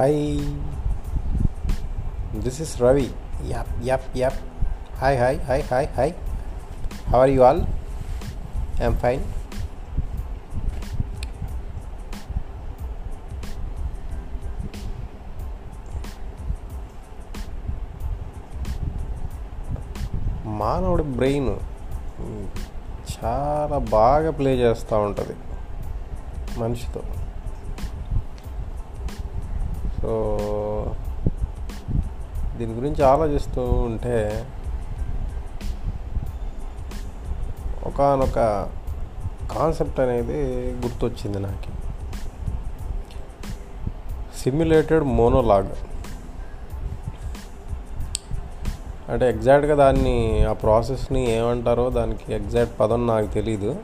Hi this is Ravi app app app hi hi hi hi hi how are you all I'm fine మానవుడి brain చాలా బాగా play చేస్తూ ఉంటుంది మనిషితో. So దీని గురించి ఆలోచిస్తూ ఉంటే ఒకనొక కాన్సెప్ట్ అనేది గుర్తొచ్చింది నాకు. Simulated monologue. అంటే ఎగ్జాక్ట్గా దాన్ని ఆ ప్రాసెస్ని ఏమంటారో దానికి ఎగ్జాక్ట్ పదం నాకు తెలీదు.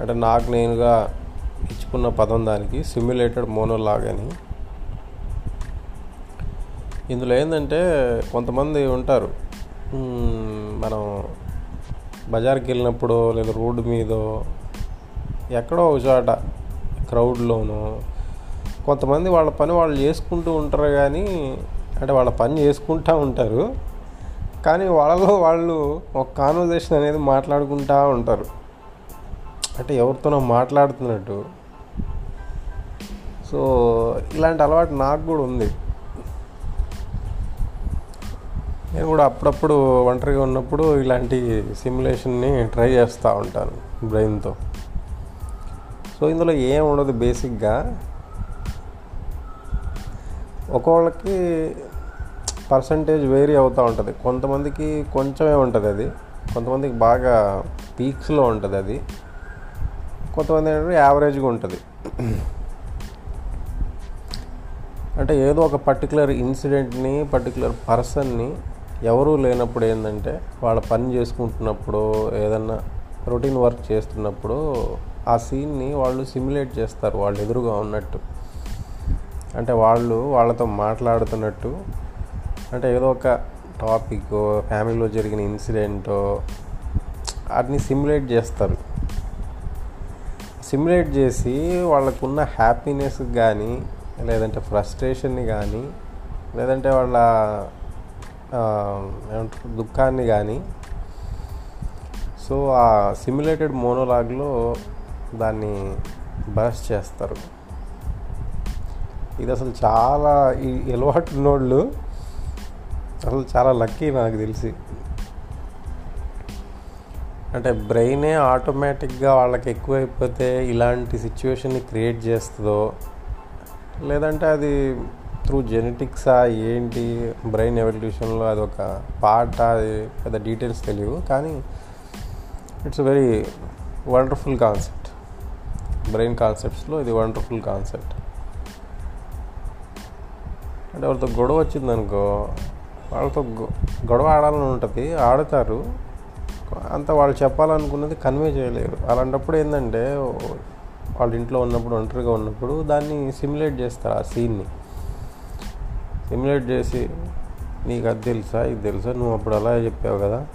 అంటే నాకు నేనుగా ఇచ్చుకున్న పదం దానికి సిమ్యులేటెడ్ మోనోలాగ్ అని. ఇందులో ఏంటంటే కొంతమంది ఉంటారు. మనం బజార్కి వెళ్ళినప్పుడు లేదా రోడ్డు మీదో ఎక్కడో ఒక చోట క్రౌడ్లోనో కొంతమంది వాళ్ళ పని వాళ్ళు చేసుకుంటూ ఉంటారు కానీ అంటే వాళ్ళ పని చేసుకుంటూ ఉంటారు. కానీ వాళ్ళలో వాళ్ళు ఒక కాన్వర్జేషన్ అనేది మాట్లాడుకుంటూ ఉంటారు. అంటే ఎవరితోనో మాట్లాడుతున్నట్టు. సో ఇలాంటి అలవాటు నాకు కూడా ఉంది. నేను కూడా అప్పుడప్పుడు ఒంటరిగా ఉన్నప్పుడు ఇలాంటి సిమ్యులేషన్ని ట్రై చేస్తూ ఉంటాను బ్రెయిన్తో సో ఇందులో ఏం ఉండదు బేసిక్గా ఒక్కొక్కళ్ళకి పర్సంటేజ్ వేరీ అవుతూ ఉంటుంది. కొంతమందికి కొంచెమే ఉంటుంది అది. కొంతమందికి బాగా పీక్స్లో ఉంటుంది అది. కొంతమంది ఏంటంటే యావరేజ్గా ఉంటుంది. అంటే ఏదో ఒక పర్టికులర్ ఇన్సిడెంట్ని పర్టికులర్ పర్సన్ని ఎవరూ లేనప్పుడు ఏంటంటే వాళ్ళ పని చేసుకుంటున్నప్పుడు ఏదన్నా రొటీన్ వర్క్ చేస్తున్నప్పుడు ఆ సీన్ని వాళ్ళు సిమ్యులేట్ చేస్తారు వాళ్ళు ఎదురుగా ఉన్నట్టు. అంటే వాళ్ళు వాళ్ళతో మాట్లాడుతున్నట్టు. అంటే ఏదో ఒక టాపిక్ ఫ్యామిలీలో జరిగిన ఇన్సిడెంటో వాటిని సిమ్యులేట్ చేస్తారు. సిమ్యులేట్ చేసి వాళ్ళకున్న హ్యాపీనెస్ కానీ లేదంటే ఫ్రస్ట్రేషన్ని కానీ లేదంటే వాళ్ళ ఏమంటారు దుఃఖాన్ని కానీ సో ఆ సిమ్యులేటెడ్ మోనోలాగ్లో దాన్ని బరస్ట్ చేస్తారు. ఇది అసలు చాలా ఈ అలవాటు ఉన్నోళ్ళు అసలు చాలా లక్కీ నాకు తెలిసి. అంటే బ్రెయినే ఆటోమేటిక్గా వాళ్ళకి ఎక్కువైపోతే ఇలాంటి సిచ్యువేషన్ని క్రియేట్ చేస్తుందో లేదంటే అది త్రూ జెనెటిక్సా ఏంటి బ్రెయిన్ ఎవల్యూషన్లో అది ఒక పార్ట్ అది పెద్ద డీటెయిల్స్ తెలియవు కానీ it's very wonderful concept brain కాన్సెప్ట్స్లో ఇది వండర్ఫుల్ కాన్సెప్ట్ అంటే వాళ్ళతో గొడవ వచ్చిందనుకో వాళ్ళతో గొ- గొడవ ఆడాలని ఉంటుంది ఆడతారు అంత వాళ్ళు చెప్పాలనుకున్నది కన్వే చేయలేరు. అలాంటప్పుడు ఏంటంటే వాళ్ళ ఇంట్లో ఉన్నప్పుడు ఒంటరిగా ఉన్నప్పుడు దాన్ని సిమ్యులేట్ చేస్తారు ఆ సీన్ని సిమ్యులేట్ చేసి నీకు అది తెలుసా? ఇది తెలుసా? నువ్వు అప్పుడు అలా చెప్పావు కదా.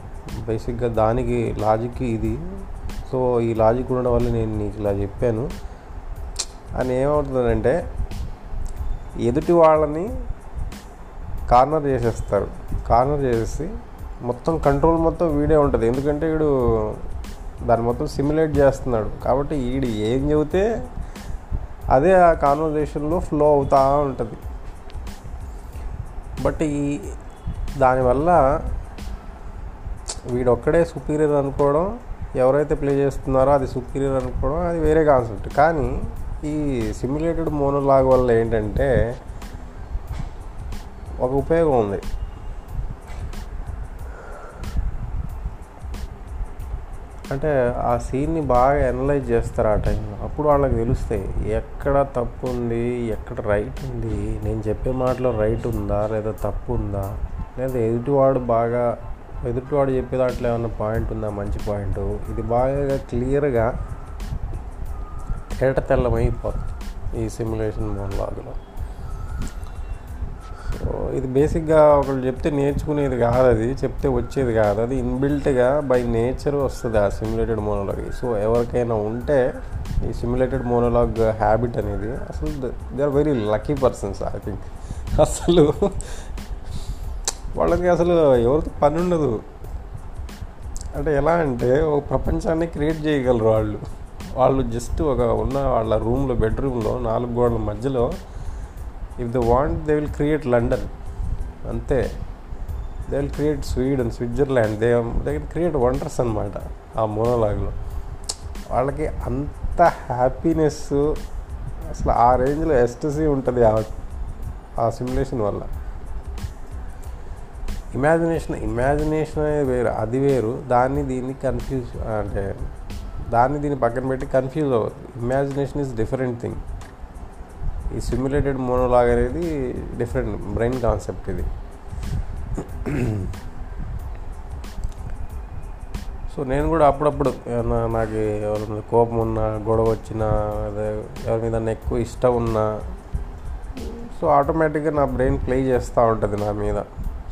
బేసిక్గా దానికి లాజిక్ ఇది. సో ఈ లాజిక్ ఉండడం వల్ల నేను నీకు ఇలా చెప్పాను. అని ఏమవుతుందంటే ఎదుటి వాళ్ళని కార్నర్ చేసేస్తారు. కార్నర్ చేసేసి మొత్తం కంట్రోల్ మొత్తం వీడే ఉంటుంది. ఎందుకంటే వీడు దాన్ని మొత్తం సిమ్యులేట్ చేస్తున్నాడు. కాబట్టి వీడు ఏం చెబితే అదే ఆ కాన్వర్జేషన్లో ఫ్లో అవుతూ ఉంటుంది. బట్ ఈ దానివల్ల వీడొక్కడే సుపీరియర్ అనుకోవడం ఎవరైతే ప్లే చేస్తున్నారో అది సుపీరియర్ అనుకోవడం అది వేరే కాన్సెప్ట్. కానీ ఈ సిమ్యులేటెడ్ మోనోలాగ్ వల్ల ఏంటంటే ఒక ఉపయోగం ఉంది. అంటే ఆ సీన్ని బాగా అనలైజ్ చేస్తారు ఆ టైంలో. అప్పుడు వాళ్ళకి తెలుస్తాయి ఎక్కడ తప్పు ఉంది ఎక్కడ రైట్ ఉంది నేను చెప్పే మాటలో రైట్ ఉందా లేదా తప్పు ఉందా లేదా ఎదుటివాడు బాగా ఎదుటివాడు చెప్పే దాంట్లో ఏమైనా పాయింట్ ఉందా మంచి పాయింట్? ఇది బాగా క్లియర్గా తేట తెల్లమైపోతుంది ఈ సిమ్యులేషన్ మోన్లాగ్లో సో ఇది బేసిక్గా ఒకళ్ళు చెప్తే నేర్చుకునేది కాదు అది చెప్తే వచ్చేది కాదు. అది ఇన్బిల్ట్గా బై నేచర్ వస్తుంది ఆ సిమ్యులేటెడ్ మోనోలాగ్ సో ఎవరికైనా ఉంటే ఈ సిమ్యులేటెడ్ మోనోలాగ్ హ్యాబిట్ అనేది అసలు they are very lucky persons I think అసలు వాళ్ళకి అసలు ఎవరితో పని ఉండదు. అంటే ఎలా అంటే ఒక ప్రపంచాన్ని క్రియేట్ చేయగలరు వాళ్ళు. వాళ్ళు జస్ట్ ఒక ఉన్న వాళ్ళ రూమ్లో బెడ్రూమ్లో నాలుగు గోడల మధ్యలో if they want they will create London అంతే. They will create Sweden Switzerland they they will create wonders అనమాట ఆ మోనోలాగ్లో వాళ్ళకి అంత హ్యాపీనెస్ అసలు ఆ రేంజ్లో ఎస్టసీ ఉంటుంది ఆ ఆ సిమ్యులేషన్ వల్ల. ఇమాజినేషన్ ఇమాజినేషన్ అనేది వేరు అది వేరు. దాన్ని దీన్ని కన్ఫ్యూజ్ అంటే దాన్ని దీన్ని పక్కన పెట్టి కన్ఫ్యూజ్ అవ్వదు ఇమాజినేషన్ ఈజ్ డిఫరెంట్ థింగ్ ఈ సిమ్యులేటెడ్ మోనోలాగ్ అనేది డిఫరెంట్ బ్రెయిన్ కాన్సెప్ట్ ఇది. సో నేను కూడా అప్పుడప్పుడు ఏమన్నా నాకు ఎవరి మీద కోపం ఉన్నా గొడవ వచ్చినా అదే ఎవరి మీద ఎక్కువ ఇష్టం ఉన్నా సో ఆటోమేటిక్గా నా బ్రెయిన్ ప్లే చేస్తూ ఉంటుంది నా మీద.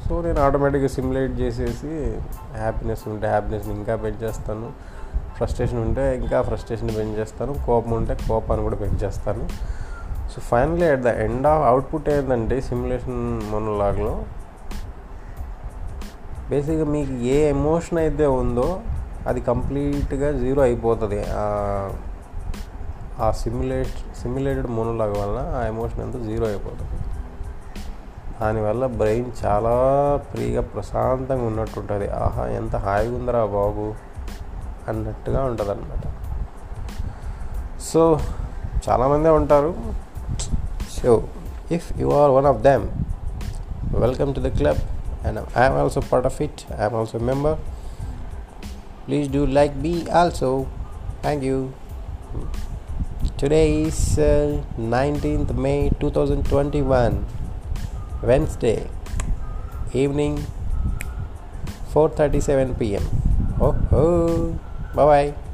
సో నేను ఆటోమేటిక్గా సిమ్యులేట్ చేసేసి హ్యాపీనెస్ ఉంటే హ్యాపీనెస్ని ఇంకా పెంచేస్తాను ఫ్రస్ట్రేషన్ ఉంటే ఇంకా ఫ్రస్ట్రేషన్ పెంచేస్తాను కోపం ఉంటే కోపాన్ని కూడా పెంచేస్తాను. So finally at the end of output ఏంటంటే సిమ్యులేషన్ మొనలాగ్లో బేసిక్గా మీకు ఏ ఎమోషన్ అయితే ఉందో అది కంప్లీట్గా జీరో అయిపోతుంది. ఆ సిమ్యులేట్ సిమ్యులేటెడ్ మోనోలాగ్ వలన ఆ ఎమోషన్ అంతా జీరో అయిపోతుంది. దానివల్ల బ్రెయిన్ చాలా ఫ్రీగా ప్రశాంతంగా ఉన్నట్టు ఉంటుంది ఆహా ఎంత హాయిగా ఉందరా బాబు అన్నట్టుగా ఉంటుంది అనమాట సో చాలామందే ఉంటారు. so if you are one of them welcome to the club and i am also part of it. I am also a member. Please do like me also. Thank you. Today is uh, 19th may 2021 wednesday evening 4:37 pm oh, oh. bye bye